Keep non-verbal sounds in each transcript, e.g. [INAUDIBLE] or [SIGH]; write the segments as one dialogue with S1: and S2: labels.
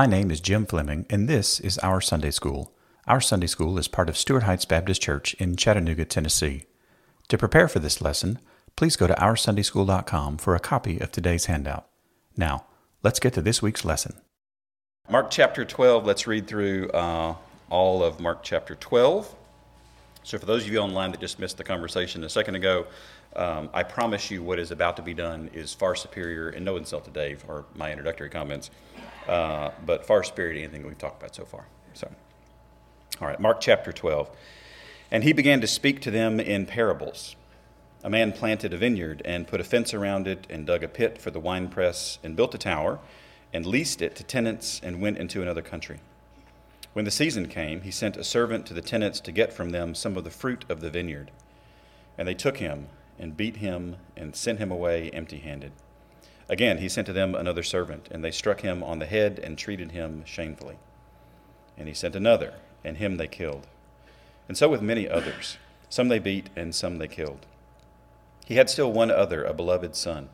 S1: My name is Jim Fleming, and this is Our Sunday School. Our Sunday School is part of Stuart Heights Baptist Church in Chattanooga, Tennessee. To prepare for this lesson, please go to OurSundaySchool.com for a copy of today's handout. Now, let's get to this week's lesson.
S2: Mark chapter 12, let's read through uh, all of Mark chapter 12. So, for those of you online that just missed the conversation a second ago, um, I promise you what is about to be done is far superior, and no insult to Dave or my introductory comments, uh, but far superior to anything we've talked about so far. So, all right, Mark chapter 12. And he began to speak to them in parables. A man planted a vineyard and put a fence around it and dug a pit for the winepress and built a tower and leased it to tenants and went into another country. When the season came, he sent a servant to the tenants to get from them some of the fruit of the vineyard. And they took him and beat him and sent him away empty handed. Again, he sent to them another servant, and they struck him on the head and treated him shamefully. And he sent another, and him they killed. And so with many others. Some they beat, and some they killed. He had still one other, a beloved son.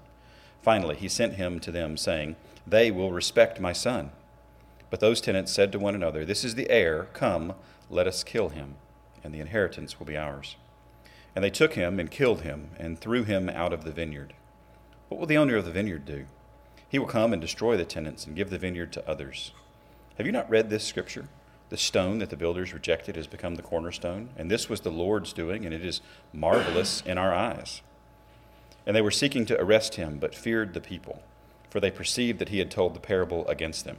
S2: Finally, he sent him to them, saying, They will respect my son. But those tenants said to one another, This is the heir. Come, let us kill him, and the inheritance will be ours. And they took him and killed him and threw him out of the vineyard. What will the owner of the vineyard do? He will come and destroy the tenants and give the vineyard to others. Have you not read this scripture? The stone that the builders rejected has become the cornerstone, and this was the Lord's doing, and it is marvelous in our eyes. And they were seeking to arrest him, but feared the people, for they perceived that he had told the parable against them.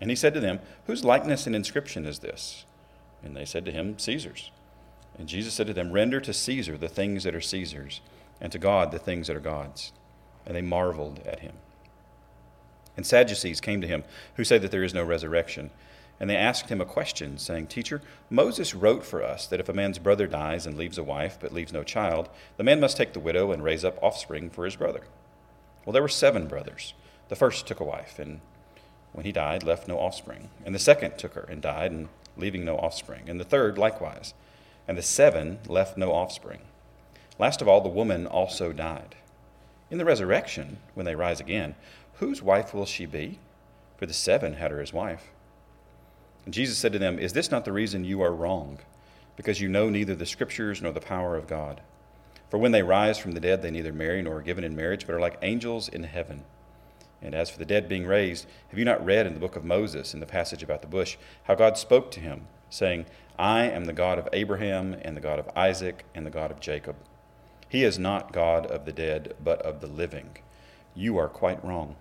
S2: And he said to them, Whose likeness and inscription is this? And they said to him, Caesar's. And Jesus said to them, Render to Caesar the things that are Caesar's, and to God the things that are God's. And they marveled at him. And Sadducees came to him, who say that there is no resurrection. And they asked him a question, saying, Teacher, Moses wrote for us that if a man's brother dies and leaves a wife, but leaves no child, the man must take the widow and raise up offspring for his brother. Well, there were seven brothers. The first took a wife, and when he died, left no offspring. And the second took her and died, and leaving no offspring. And the third likewise. And the seven left no offspring. Last of all, the woman also died. In the resurrection, when they rise again, whose wife will she be? For the seven had her as wife. And Jesus said to them, Is this not the reason you are wrong? Because you know neither the Scriptures nor the power of God. For when they rise from the dead, they neither marry nor are given in marriage, but are like angels in heaven. And as for the dead being raised, have you not read in the book of Moses, in the passage about the bush, how God spoke to him, saying, I am the God of Abraham, and the God of Isaac, and the God of Jacob? He is not God of the dead, but of the living. You are quite wrong.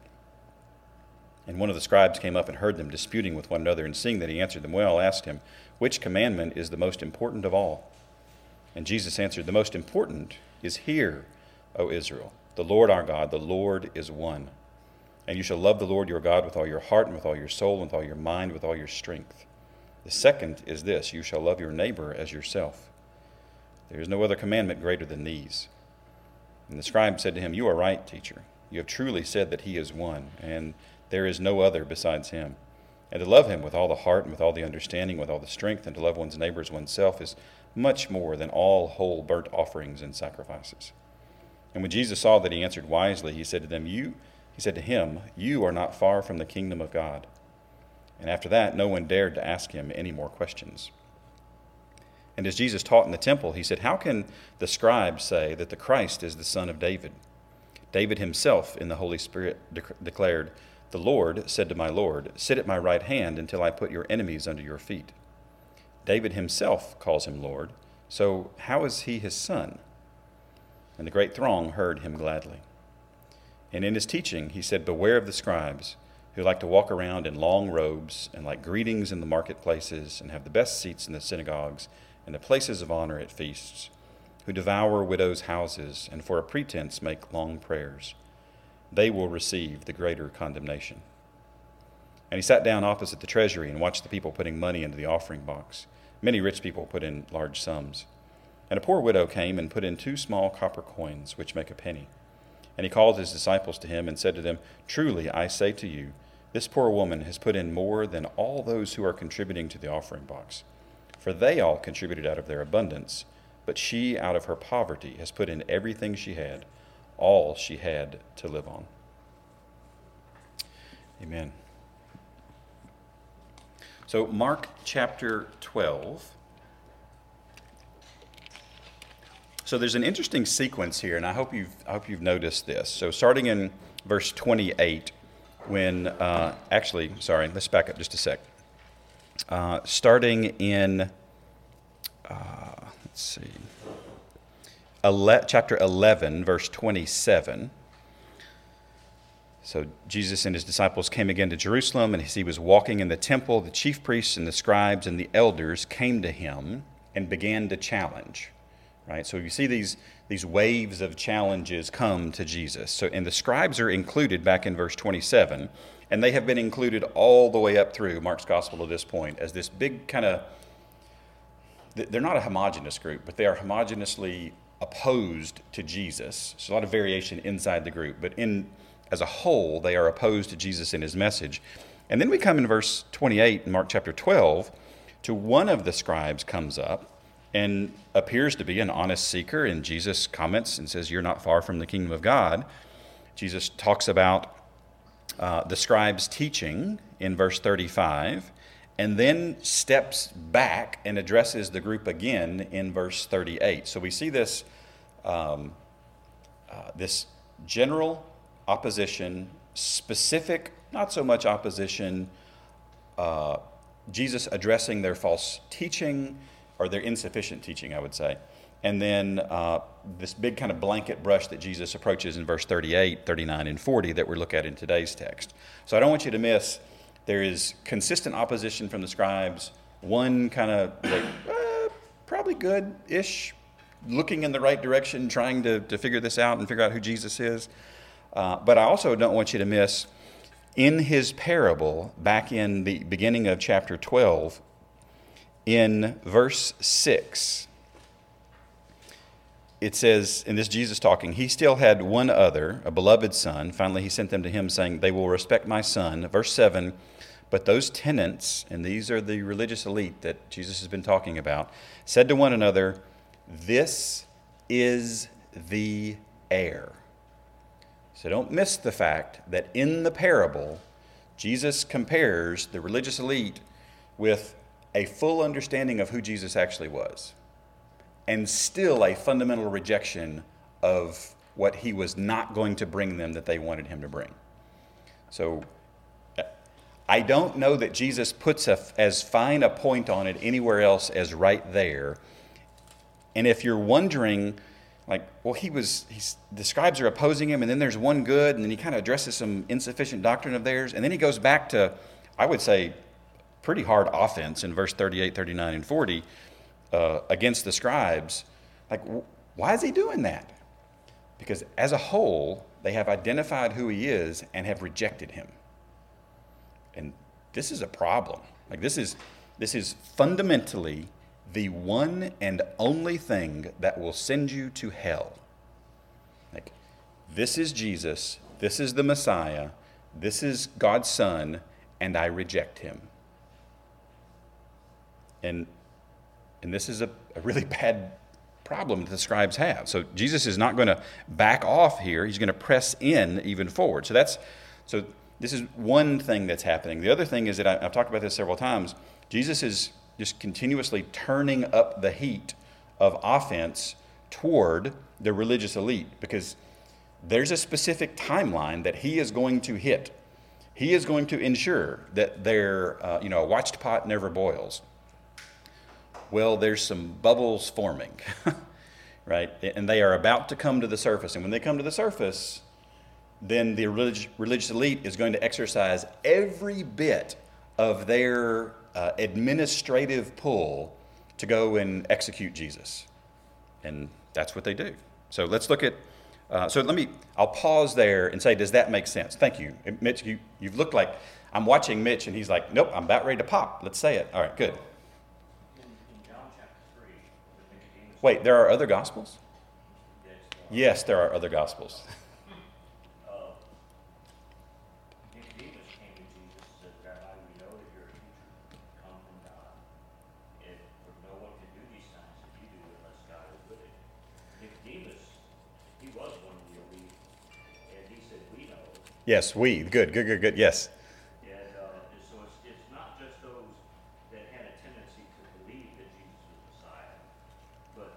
S2: And one of the scribes came up and heard them disputing with one another, and seeing that he answered them well, asked him, Which commandment is the most important of all? And Jesus answered, The most important is Hear, O Israel. The Lord our God, the Lord is one. And you shall love the Lord your God with all your heart, and with all your soul, and with all your mind, with all your strength. The second is this you shall love your neighbor as yourself. There is no other commandment greater than these. And the scribe said to him, You are right, teacher. You have truly said that he is one, and there is no other besides him. And to love him with all the heart, and with all the understanding, with all the strength, and to love one's neighbor as oneself is much more than all whole burnt offerings and sacrifices. And when Jesus saw that he answered wisely, he said to them, You he said to him, You are not far from the kingdom of God. And after that, no one dared to ask him any more questions. And as Jesus taught in the temple, he said, How can the scribes say that the Christ is the son of David? David himself, in the Holy Spirit, de- declared, The Lord said to my Lord, Sit at my right hand until I put your enemies under your feet. David himself calls him Lord, so how is he his son? And the great throng heard him gladly. And in his teaching, he said, Beware of the scribes who like to walk around in long robes and like greetings in the marketplaces and have the best seats in the synagogues and the places of honor at feasts, who devour widows' houses and for a pretense make long prayers. They will receive the greater condemnation. And he sat down opposite the treasury and watched the people putting money into the offering box. Many rich people put in large sums. And a poor widow came and put in two small copper coins, which make a penny. And he called his disciples to him and said to them, Truly, I say to you, this poor woman has put in more than all those who are contributing to the offering box. For they all contributed out of their abundance, but she, out of her poverty, has put in everything she had, all she had to live on. Amen. So, Mark chapter 12. So, there's an interesting sequence here, and I hope you've, I hope you've noticed this. So, starting in verse 28, when, uh, actually, sorry, let's back up just a sec. Uh, starting in, uh, let's see, ele- chapter 11, verse 27. So Jesus and his disciples came again to Jerusalem, and as he was walking in the temple, the chief priests and the scribes and the elders came to him and began to challenge. Right? So you see these, these waves of challenges come to Jesus. So, and the scribes are included back in verse 27, and they have been included all the way up through Mark's gospel to this point as this big kind of, they're not a homogenous group, but they are homogeneously opposed to Jesus. So a lot of variation inside the group, but in as a whole, they are opposed to Jesus and his message. And then we come in verse 28 in Mark chapter 12 to one of the scribes comes up and appears to be an honest seeker. And Jesus comments and says, You're not far from the kingdom of God. Jesus talks about uh, the scribe's teaching in verse 35 and then steps back and addresses the group again in verse 38. So we see this, um, uh, this general opposition, specific, not so much opposition, uh, Jesus addressing their false teaching or their insufficient teaching, I would say. And then uh, this big kind of blanket brush that Jesus approaches in verse 38, 39, and 40 that we're looking at in today's text. So I don't want you to miss there is consistent opposition from the scribes, one kind of like, uh, probably good ish, looking in the right direction, trying to, to figure this out and figure out who Jesus is. Uh, but I also don't want you to miss in his parable, back in the beginning of chapter 12, in verse 6, it says, and this Jesus talking, he still had one other, a beloved son. Finally, he sent them to him, saying, They will respect my son. Verse 7, but those tenants, and these are the religious elite that Jesus has been talking about, said to one another, This is the heir. So don't miss the fact that in the parable, Jesus compares the religious elite with a full understanding of who Jesus actually was, and still a fundamental rejection of what he was not going to bring them that they wanted him to bring. So uh, I don't know that Jesus puts a, as fine a point on it anywhere else as right there. And if you're wondering, like, well, he was, the scribes are opposing him, and then there's one good, and then he kind of addresses some insufficient doctrine of theirs, and then he goes back to, I would say, pretty hard offense in verse 38, 39, and 40 uh, against the scribes. Like, why is he doing that? Because as a whole, they have identified who he is and have rejected him. And this is a problem. Like, this is, this is fundamentally the one and only thing that will send you to hell. Like, this is Jesus, this is the Messiah, this is God's Son, and I reject him. And, and this is a, a really [LAUGHS] bad problem that the scribes have. So Jesus is not going to back off here. He's going to press in even forward. So that's so this is one thing that's happening. The other thing is that I, have talked about this several times. Jesus is just continuously turning up the heat of offense toward the religious elite because there's a specific timeline that he is going to hit. He is going to ensure that their, uh, you know, a watched pot never boils. Well, there's some bubbles forming, [LAUGHS] right? And they are about to come to the surface. And when they come to the surface, then the religious, religious elite is going to exercise every bit of their uh, administrative pull to go and execute Jesus. And that's what they do. So let's look at. Uh, so let me. I'll pause there and say, does that make sense? Thank you, Mitch. You, you've looked like I'm watching Mitch, and he's like, nope, I'm about ready to pop. Let's say it. All right, good.
S3: In, in John chapter 3, the Nicodemus,
S2: Wait, there are other gospels?
S3: yes,
S2: Yes, there are other gospels. [LAUGHS]
S3: uh, Nicodemus Jesus said, Rabbi, we know that you're a teacher come from God. And for no one can do these signs that you do unless God is with him. Nicodemus, he was one of the elite, and he said, we know.
S2: Yes, we. Good, good, good, good. Yes.
S3: And, uh, and so it's, it's not just those that had a tendency to believe that Jesus was Messiah, but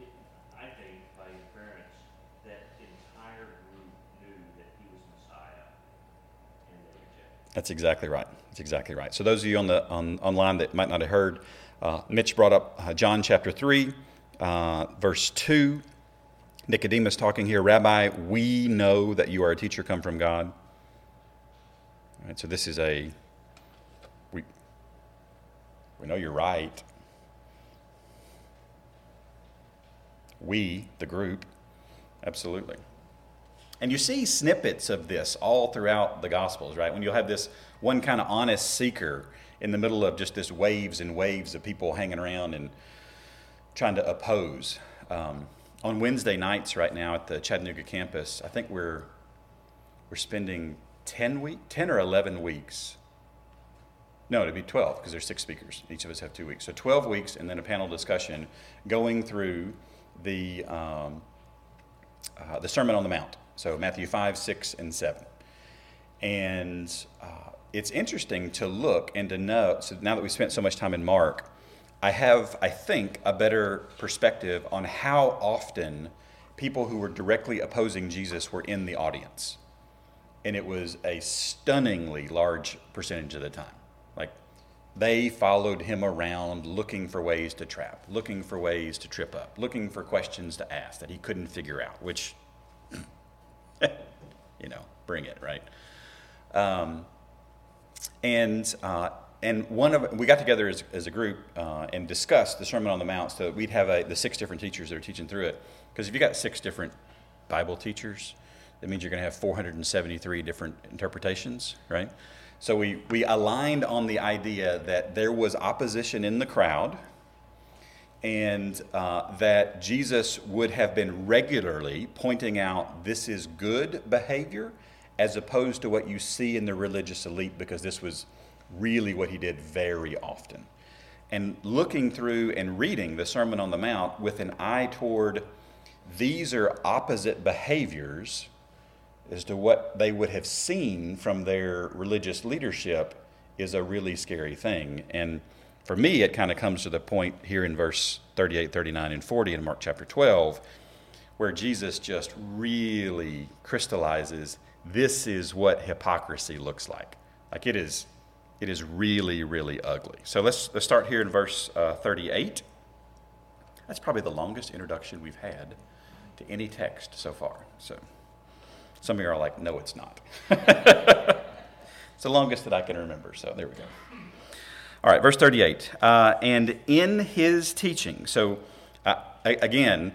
S3: it, I think by inference, that entire group knew that he was Messiah, and they rejected.
S2: That's exactly right. That's exactly right. So those of you on the on online that might not have heard, uh, Mitch brought up uh, John chapter three, uh, verse two. Nicodemus talking here, Rabbi, we know that you are a teacher come from God. All right, so this is a we we know you're right. We, the group, absolutely. And you see snippets of this all throughout the Gospels, right? When you'll have this one kind of honest seeker in the middle of just this waves and waves of people hanging around and trying to oppose. Um, on Wednesday nights right now at the Chattanooga campus, I think we're we're spending 10 week 10 or 11 weeks. No, it'd be 12 because there's six speakers. Each of us have two weeks. So 12 weeks and then a panel discussion going through the um, uh, the Sermon on the Mount. So Matthew 5, 6, and 7. And uh, it's interesting to look and to know. So now that we've spent so much time in Mark, I have, I think, a better perspective on how often people who were directly opposing Jesus were in the audience. And it was a stunningly large percentage of the time. Like, they followed him around looking for ways to trap, looking for ways to trip up, looking for questions to ask that he couldn't figure out, which, [CLEARS THROAT] [LAUGHS] you know, bring it, right? Um, and uh, and one of we got together as, as a group uh, and discussed the Sermon on the Mount. So we'd have a, the six different teachers that are teaching through it. Because if you got six different Bible teachers, that means you're going to have 473 different interpretations, right? So we we aligned on the idea that there was opposition in the crowd, and uh, that Jesus would have been regularly pointing out this is good behavior as opposed to what you see in the religious elite, because this was really what he did very often. And looking through and reading the Sermon on the Mount with an eye toward these are opposite behaviors as to what they would have seen from their religious leadership is a really scary thing. And for me, it kind of comes to the point here in verse 38, 39, and 40 in Mark chapter 12, where Jesus just really crystallizes this is what hypocrisy looks like. Like it is, it is really, really ugly. So let's, let's start here in verse uh, 38. That's probably the longest introduction we've had to any text so far. So some of you are like, no, it's not. [LAUGHS] it's the longest that I can remember. So there we go. All right, verse 38. Uh, and in his teaching, so uh, again,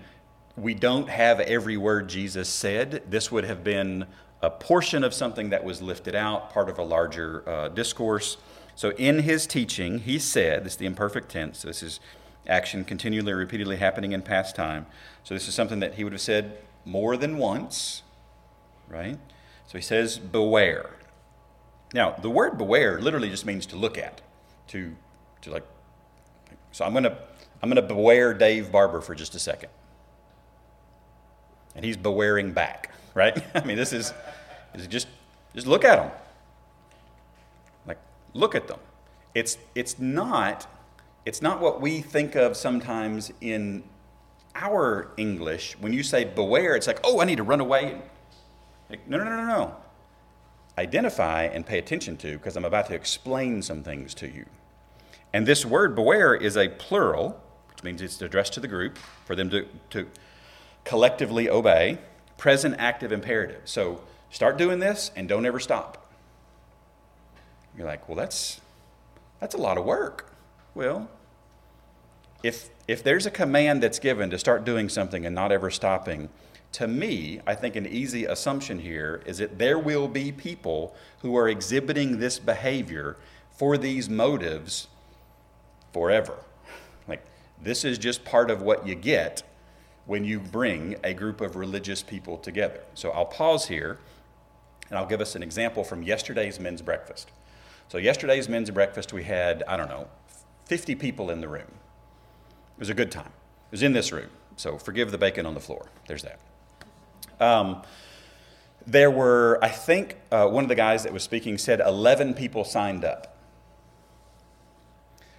S2: we don't have every word Jesus said. This would have been a portion of something that was lifted out, part of a larger uh, discourse. So in his teaching, he said, this is the imperfect tense, this is action continually, repeatedly happening in past time. So this is something that he would have said more than once, right? So he says, beware. Now, the word beware literally just means to look at, to, to like, so I'm going to, I'm going to beware Dave Barber for just a second. And he's bewaring back, [LAUGHS] right? I mean, this is, this is just, just look at them. Like, look at them. It's, it's not, it's not what we think of sometimes in our English. When you say beware, it's like, oh, I need to run away. Like, no, no, no, no, no. Identify and pay attention to because I'm about to explain some things to you. And this word beware is a plural, which means it's addressed to the group for them to, to collectively obey. Present active imperative. So start doing this and don't ever stop. You're like, well, that's, that's a lot of work. Well, if, if there's a command that's given to start doing something and not ever stopping, To me, I think an easy assumption here is that there will be people who are exhibiting this behavior for these motives forever. Like, this is just part of what you get when you bring a group of religious people together. So I'll pause here and I'll give us an example from yesterday's men's breakfast. So, yesterday's men's breakfast, we had, I don't know, 50 people in the room. It was a good time. It was in this room. So, forgive the bacon on the floor. There's that. Um, there were, I think, uh, one of the guys that was speaking said 11 people signed up,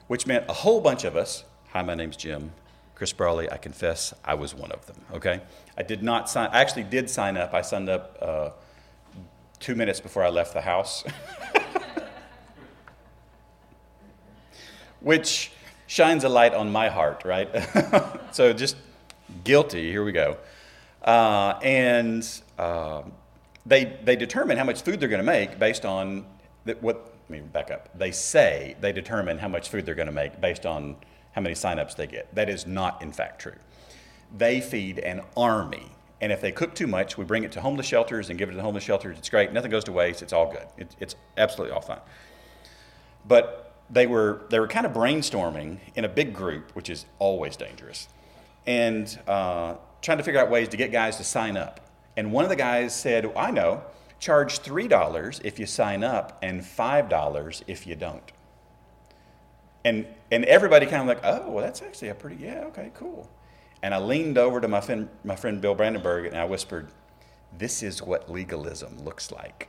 S2: which meant a whole bunch of us. Hi, my name's Jim. Chris Brawley, I confess I was one of them, okay? I did not sign, I actually did sign up. I signed up uh, two minutes before I left the house. [LAUGHS] which shines a light on my heart, right? [LAUGHS] so just guilty. Here we go. Uh, and uh, they they determine how much food they're going to make based on that, what. Let me back up. They say they determine how much food they're going to make based on how many signups they get. That is not, in fact, true. They feed an army. And if they cook too much, we bring it to homeless shelters and give it to the homeless shelters. It's great. Nothing goes to waste. It's all good. It, it's absolutely all fine. But they were they were kind of brainstorming in a big group, which is always dangerous, and uh, trying to figure out ways to get guys to sign up. And one of the guys said, "I know, charge three dollars if you sign up, and five dollars if you don't." And and everybody kind of like, "Oh, well, that's actually a pretty yeah, okay, cool." And I leaned over to my friend, my friend Bill Brandenburg and I whispered, "This is what legalism looks like."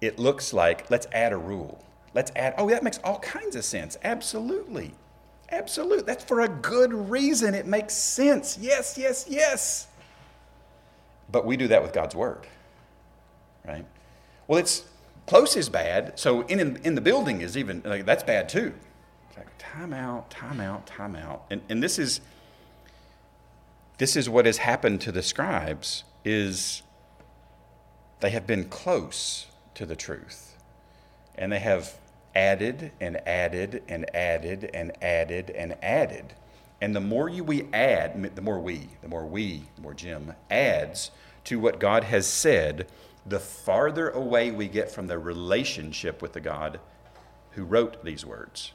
S2: it looks like let's add a rule. Let's add, oh, that makes all kinds of sense. Absolutely. Absolutely. That's for a good reason. It makes sense. Yes, yes, yes. But we do that with God's word, right? Well, it's close is bad. So in, in the building is even, like, that's bad too. It's like time out, time out, time out. And, and this is, this is what has happened to the scribes is they have been close to the truth. And they have added and added and added and added and added. And the more you we add, the more we, the more we, the more Jim adds to what God has said, the farther away we get from the relationship with the God who wrote these words.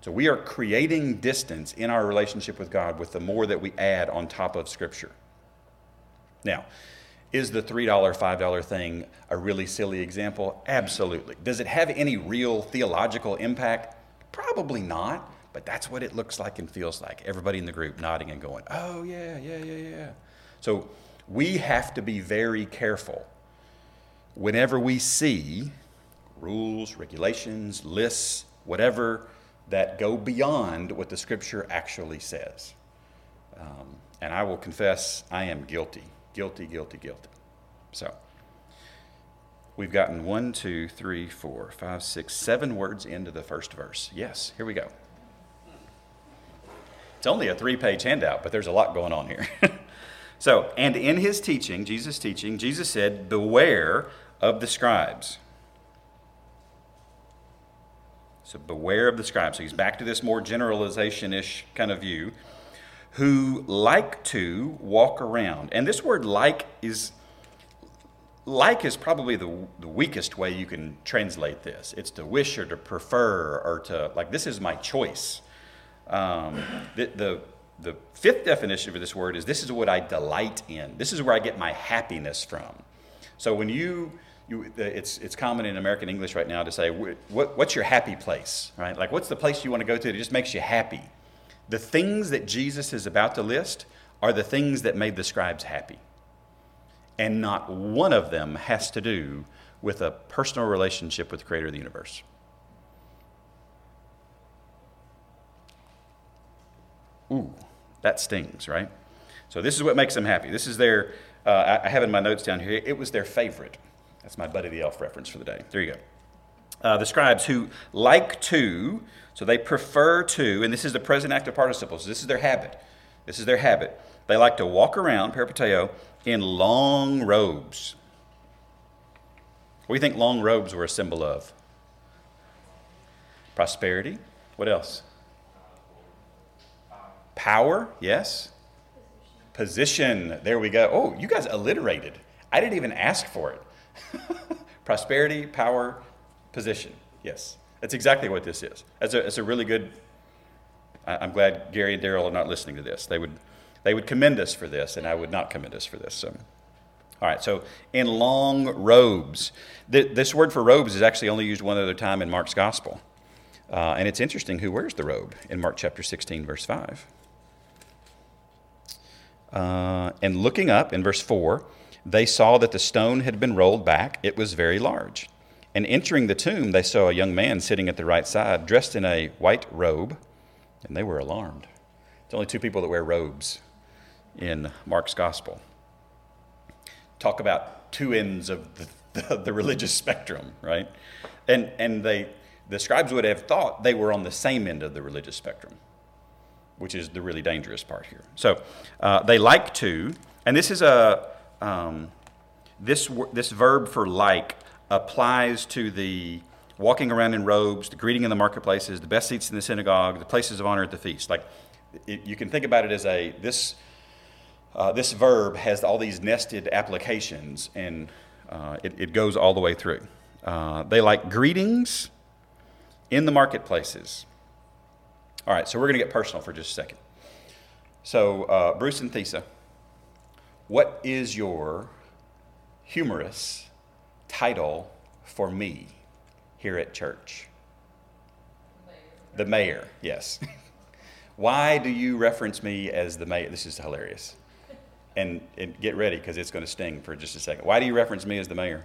S2: So we are creating distance in our relationship with God with the more that we add on top of Scripture. Now, is the $3, $5 thing a really silly example? Absolutely. Does it have any real theological impact? Probably not, but that's what it looks like and feels like. Everybody in the group nodding and going, oh, yeah, yeah, yeah, yeah. So we have to be very careful whenever we see rules, regulations, lists, whatever that go beyond what the scripture actually says. Um, and I will confess, I am guilty Guilty, guilty, guilty. So, we've gotten one, two, three, four, five, six, seven words into the first verse. Yes, here we go. It's only a three page handout, but there's a lot going on here. [LAUGHS] so, and in his teaching, Jesus' teaching, Jesus said, Beware of the scribes. So, beware of the scribes. So, he's back to this more generalization ish kind of view who like to walk around. And this word like is like is probably the, the weakest way you can translate this. It's to wish or to prefer or to like this is my choice. Um, the, the the fifth definition for this word is this is what I delight in. This is where I get my happiness from. So when you you, it's, it's common in American English right now to say, what, what's your happy place, right? Like, what's the place you want to go to that just makes you happy? The things that Jesus is about to list are the things that made the scribes happy. And not one of them has to do with a personal relationship with the creator of the universe. Ooh, that stings, right? So, this is what makes them happy. This is their, uh, I have in my notes down here, it was their favorite. That's my Buddy the Elf reference for the day. There you go. Uh, the scribes who like to so they prefer to, and this is the present active participles, this is their habit. This is their habit. They like to walk around, peripateo, in long robes. What do you think long robes were a symbol of? Prosperity. What else? Power, yes. Position. There we go. Oh, you guys alliterated. I didn't even ask for it. [LAUGHS] Prosperity, power, position. Yes, that's exactly what this is. That's a, a really good. I, I'm glad Gary and Daryl are not listening to this. They would, they would commend us for this, and I would not commend us for this. So. All right, so in long robes. This word for robes is actually only used one other time in Mark's gospel. Uh, and it's interesting who wears the robe in Mark chapter 16, verse 5. Uh, and looking up in verse 4, they saw that the stone had been rolled back, it was very large. And entering the tomb, they saw a young man sitting at the right side, dressed in a white robe, and they were alarmed. It's only two people that wear robes in Mark's gospel talk about two ends of the, [LAUGHS] the, the religious spectrum, right? And, and they, the scribes would have thought they were on the same end of the religious spectrum, which is the really dangerous part here. So uh, they like to, and this is a, um, this, this verb for like applies to the walking around in robes, the greeting in the marketplaces, the best seats in the synagogue, the places of honor at the feast. Like, it, you can think about it as a, this uh, this verb has all these nested applications, and uh, it, it, goes all the way through. Uh, they like greetings in the marketplaces. All right, so we're going to get personal for just a second. So, uh, Bruce and Thesa, what is your humorous title for me here at church?
S4: Mayor.
S2: The mayor, yes. [LAUGHS] Why do you reference me as the mayor? This is hilarious and, and get ready because it's going to sting for just a second. Why do you reference me as the mayor?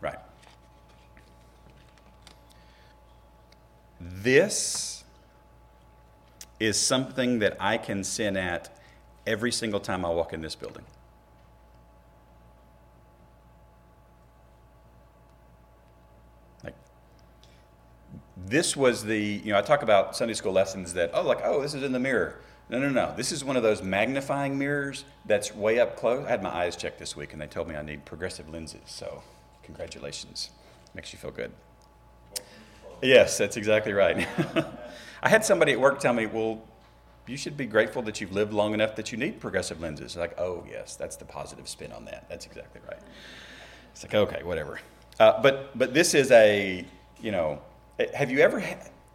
S2: Right. This is something that I can sin at every single time I walk in this building. this was the, you know, I talk about Sunday school lessons that, oh, like, oh, this is in the mirror. No, no, no. This is one of those magnifying mirrors that's way up close. I had my eyes checked this week and they told me I need progressive lenses. So, congratulations. Makes you feel good. Yes, that's exactly right. [LAUGHS] I had somebody at work tell me, well, you should be grateful that you've lived long enough that you need progressive lenses. Like, oh, yes, that's the positive spin on that. That's exactly right. It's like, okay, whatever. Uh, but, but this is a, you know, have you ever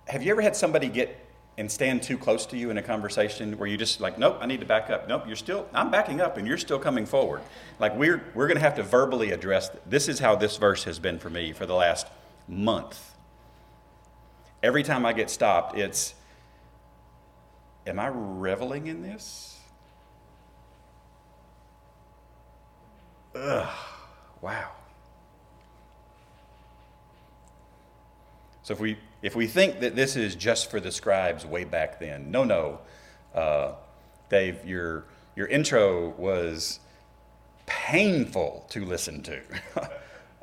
S2: have you ever had somebody get and stand too close to you in a conversation where you just like, nope, I need to back up. Nope, you're still I'm backing up and you're still coming forward. Like we're we're going to have to verbally address this is how this verse has been for me for the last month. Every time I get stopped, it's am I reveling in this? Ugh. Wow. So if we, if we think that this is just for the scribes way back then, no, no. Uh, Dave, your, your intro was painful to listen to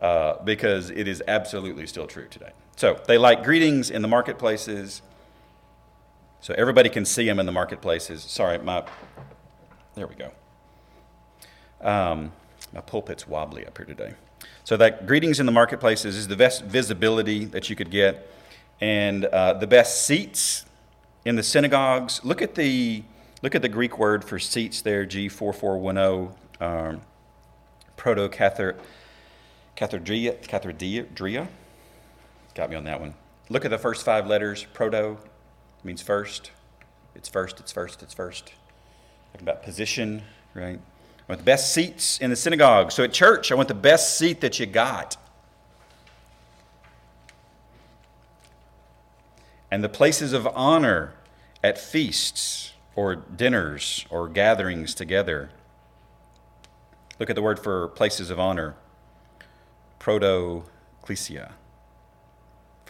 S2: [LAUGHS] uh, because it is absolutely still true today. So they like greetings in the marketplaces. So everybody can see them in the marketplaces. Sorry, my, there we go. Um, my pulpit's wobbly up here today. So that greetings in the marketplaces is the best visibility that you could get, and uh, the best seats in the synagogues. Look at the look at the Greek word for seats there, G four four one zero, um, proto cathardria. Got me on that one. Look at the first five letters. Proto means first. It's first. It's first. It's first. Talking about position, right? I want the best seats in the synagogue. So at church, I want the best seat that you got. And the places of honor at feasts or dinners or gatherings together. Look at the word for places of honor proto-klisia.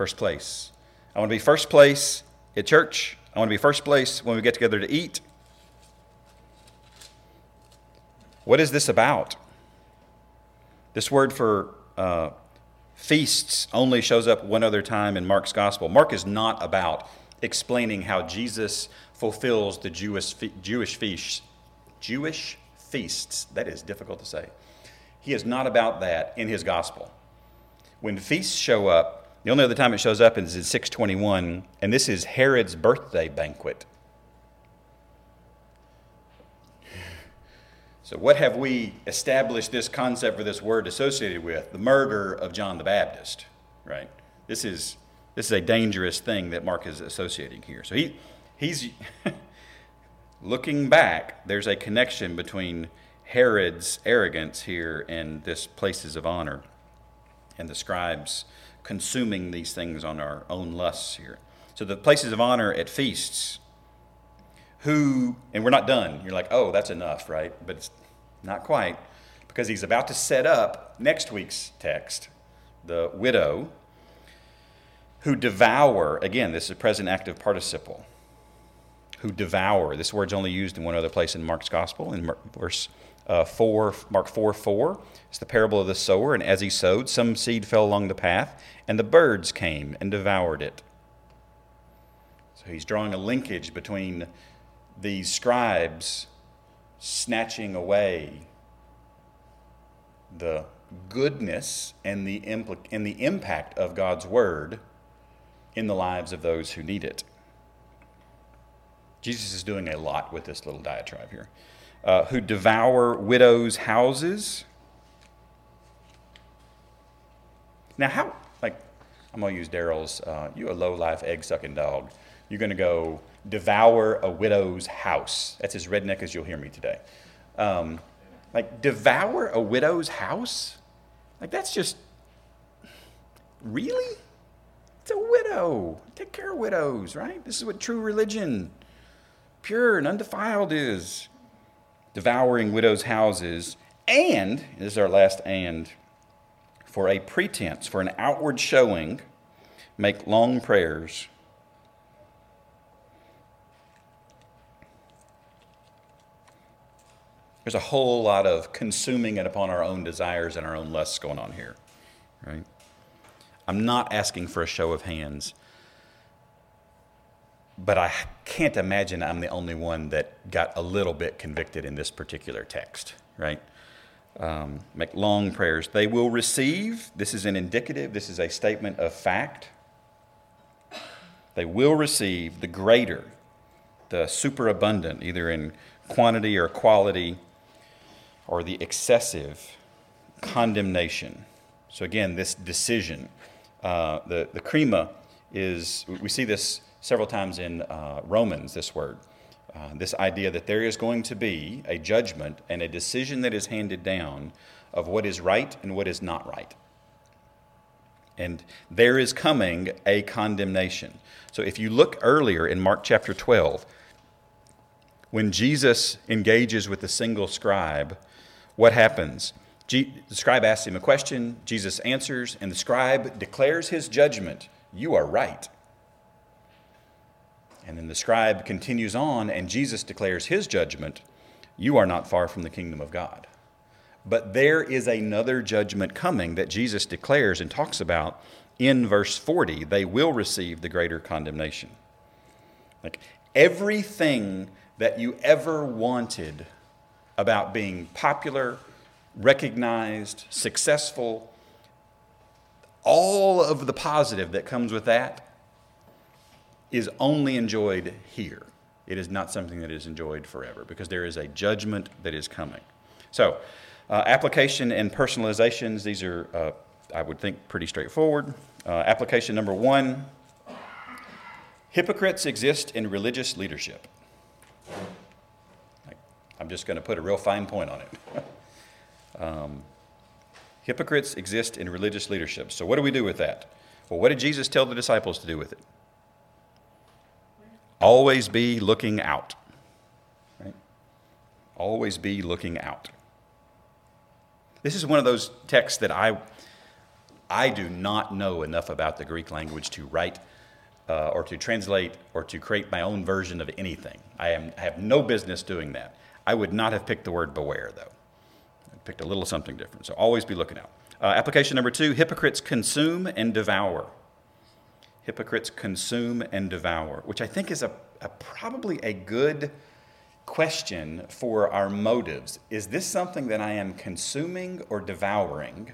S2: First place. I want to be first place at church. I want to be first place when we get together to eat. What is this about? This word for uh, feasts only shows up one other time in Mark's gospel. Mark is not about explaining how Jesus fulfills the Jewish, Jewish feasts. Jewish feasts. That is difficult to say. He is not about that in his gospel. When feasts show up, the only other time it shows up is in 621, and this is Herod's birthday banquet. So, what have we established this concept for this word associated with? The murder of John the Baptist, right? This is, this is a dangerous thing that Mark is associating here. So, he, he's [LAUGHS] looking back, there's a connection between Herod's arrogance here and this places of honor and the scribes consuming these things on our own lusts here. So, the places of honor at feasts who, and we're not done. You're like, oh, that's enough, right? But it's not quite, because he's about to set up next week's text the widow who devour, again, this is a present active participle, who devour. This word's only used in one other place in Mark's gospel, in verse uh, 4, Mark 4 4. It's the parable of the sower, and as he sowed, some seed fell along the path, and the birds came and devoured it. So he's drawing a linkage between these scribes snatching away the goodness and the, impl- and the impact of God's word in the lives of those who need it. Jesus is doing a lot with this little diatribe here. Uh, who devour widows' houses. Now, how, like, I'm going to use Daryl's, uh, you a low life egg sucking dog. You're going to go devour a widow's house. That's as redneck as you'll hear me today. Um, like, devour a widow's house? Like, that's just. Really? It's a widow. Take care of widows, right? This is what true religion, pure and undefiled, is. Devouring widows' houses, and, this is our last and, for a pretense, for an outward showing, make long prayers There's a whole lot of consuming it upon our own desires and our own lusts going on here, right? I'm not asking for a show of hands, but I can't imagine I'm the only one that got a little bit convicted in this particular text, right? Um, make long prayers. They will receive, this is an indicative, this is a statement of fact. They will receive the greater, the superabundant, either in quantity or quality or the excessive condemnation. So, again, this decision. Uh, the, the krima is, we see this several times in uh, Romans, this word. Uh, this idea that there is going to be a judgment and a decision that is handed down of what is right and what is not right. And there is coming a condemnation. So if you look earlier in Mark chapter 12, when Jesus engages with the single scribe what happens? the scribe asks him a question, Jesus answers, and the scribe declares his judgment You are right. And then the scribe continues on, and Jesus declares his judgment You are not far from the kingdom of God. But there is another judgment coming that Jesus declares and talks about in verse 40. They will receive the greater condemnation. Like everything that you ever wanted about being popular, recognized, successful, all of the positive that comes with that is only enjoyed here. It is not something that is enjoyed forever because there is a judgment that is coming. So, uh, application and personalizations, these are, uh, I would think, pretty straightforward. Uh, application number one hypocrites exist in religious leadership. I'm just going to put a real fine point on it. [LAUGHS] um, hypocrites exist in religious leadership. So, what do we do with that? Well, what did Jesus tell the disciples to do with it? Always be looking out. Right? Always be looking out. This is one of those texts that I, I do not know enough about the Greek language to write uh, or to translate or to create my own version of anything. I, am, I have no business doing that. I would not have picked the word beware, though. I picked a little something different. So always be looking out. Uh, application number two hypocrites consume and devour. Hypocrites consume and devour, which I think is a, a probably a good question for our motives. Is this something that I am consuming or devouring?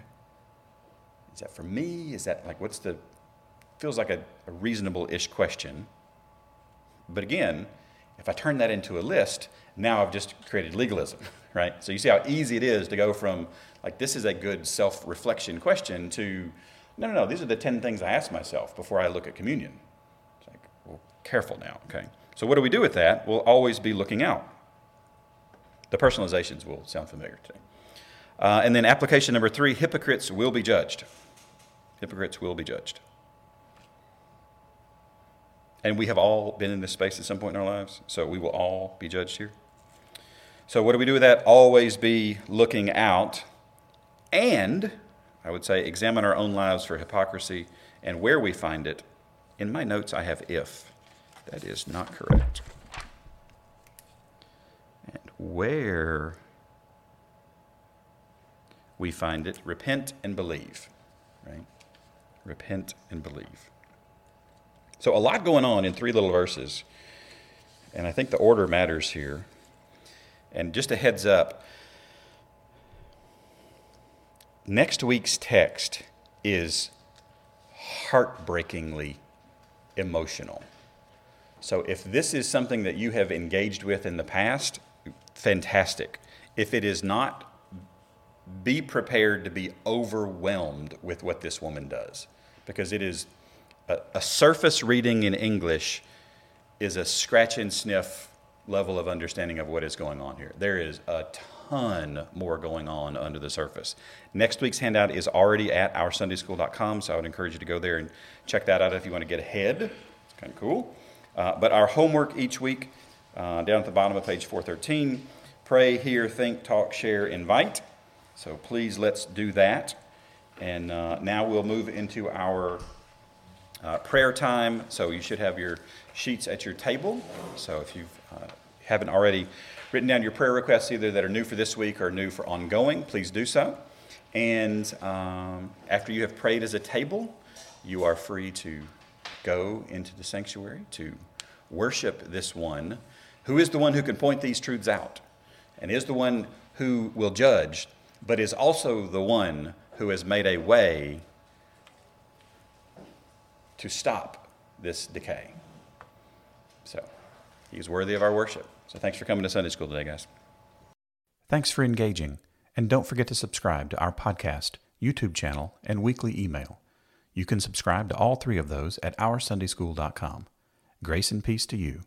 S2: Is that for me? Is that like what's the feels like a, a reasonable ish question. But again, if I turn that into a list, now I've just created legalism, [LAUGHS] right? So you see how easy it is to go from, like, this is a good self reflection question to, no, no, no, these are the 10 things I ask myself before I look at communion. It's like, well, careful now, okay? So what do we do with that? We'll always be looking out. The personalizations will sound familiar today. Uh, and then application number three hypocrites will be judged. Hypocrites will be judged. And we have all been in this space at some point in our lives, so we will all be judged here. So, what do we do with that? Always be looking out. And, I would say, examine our own lives for hypocrisy and where we find it. In my notes, I have if. That is not correct. And where we find it, repent and believe. Right? Repent and believe. So, a lot going on in three little verses. And I think the order matters here. And just a heads up next week's text is heartbreakingly emotional. So, if this is something that you have engaged with in the past, fantastic. If it is not, be prepared to be overwhelmed with what this woman does because it is a, a surface reading in English is a scratch and sniff level of understanding of what is going on here. There is a ton more going on under the surface. Next week's handout is already at oursundayschool.com, so I would encourage you to go there and check that out if you want to get ahead. It's kind of cool. Uh, but our homework each week, uh, down at the bottom of page 413, pray, hear, think, talk, share, invite. So please let's do that. And uh, now we'll move into our uh, prayer time. So you should have your sheets at your table. So if you uh, haven't already written down your prayer requests, either that are new for this week or new for ongoing, please do so. And um, after you have prayed as a table, you are free to go into the sanctuary to worship this one who is the one who can point these truths out and is the one who will judge, but is also the one who has made a way to stop this decay. So, he's worthy of our worship. So, thanks for coming to Sunday school today, guys.
S1: Thanks for engaging, and don't forget to subscribe to our podcast, YouTube channel, and weekly email. You can subscribe to all three of those at oursundayschool.com. Grace and peace to you.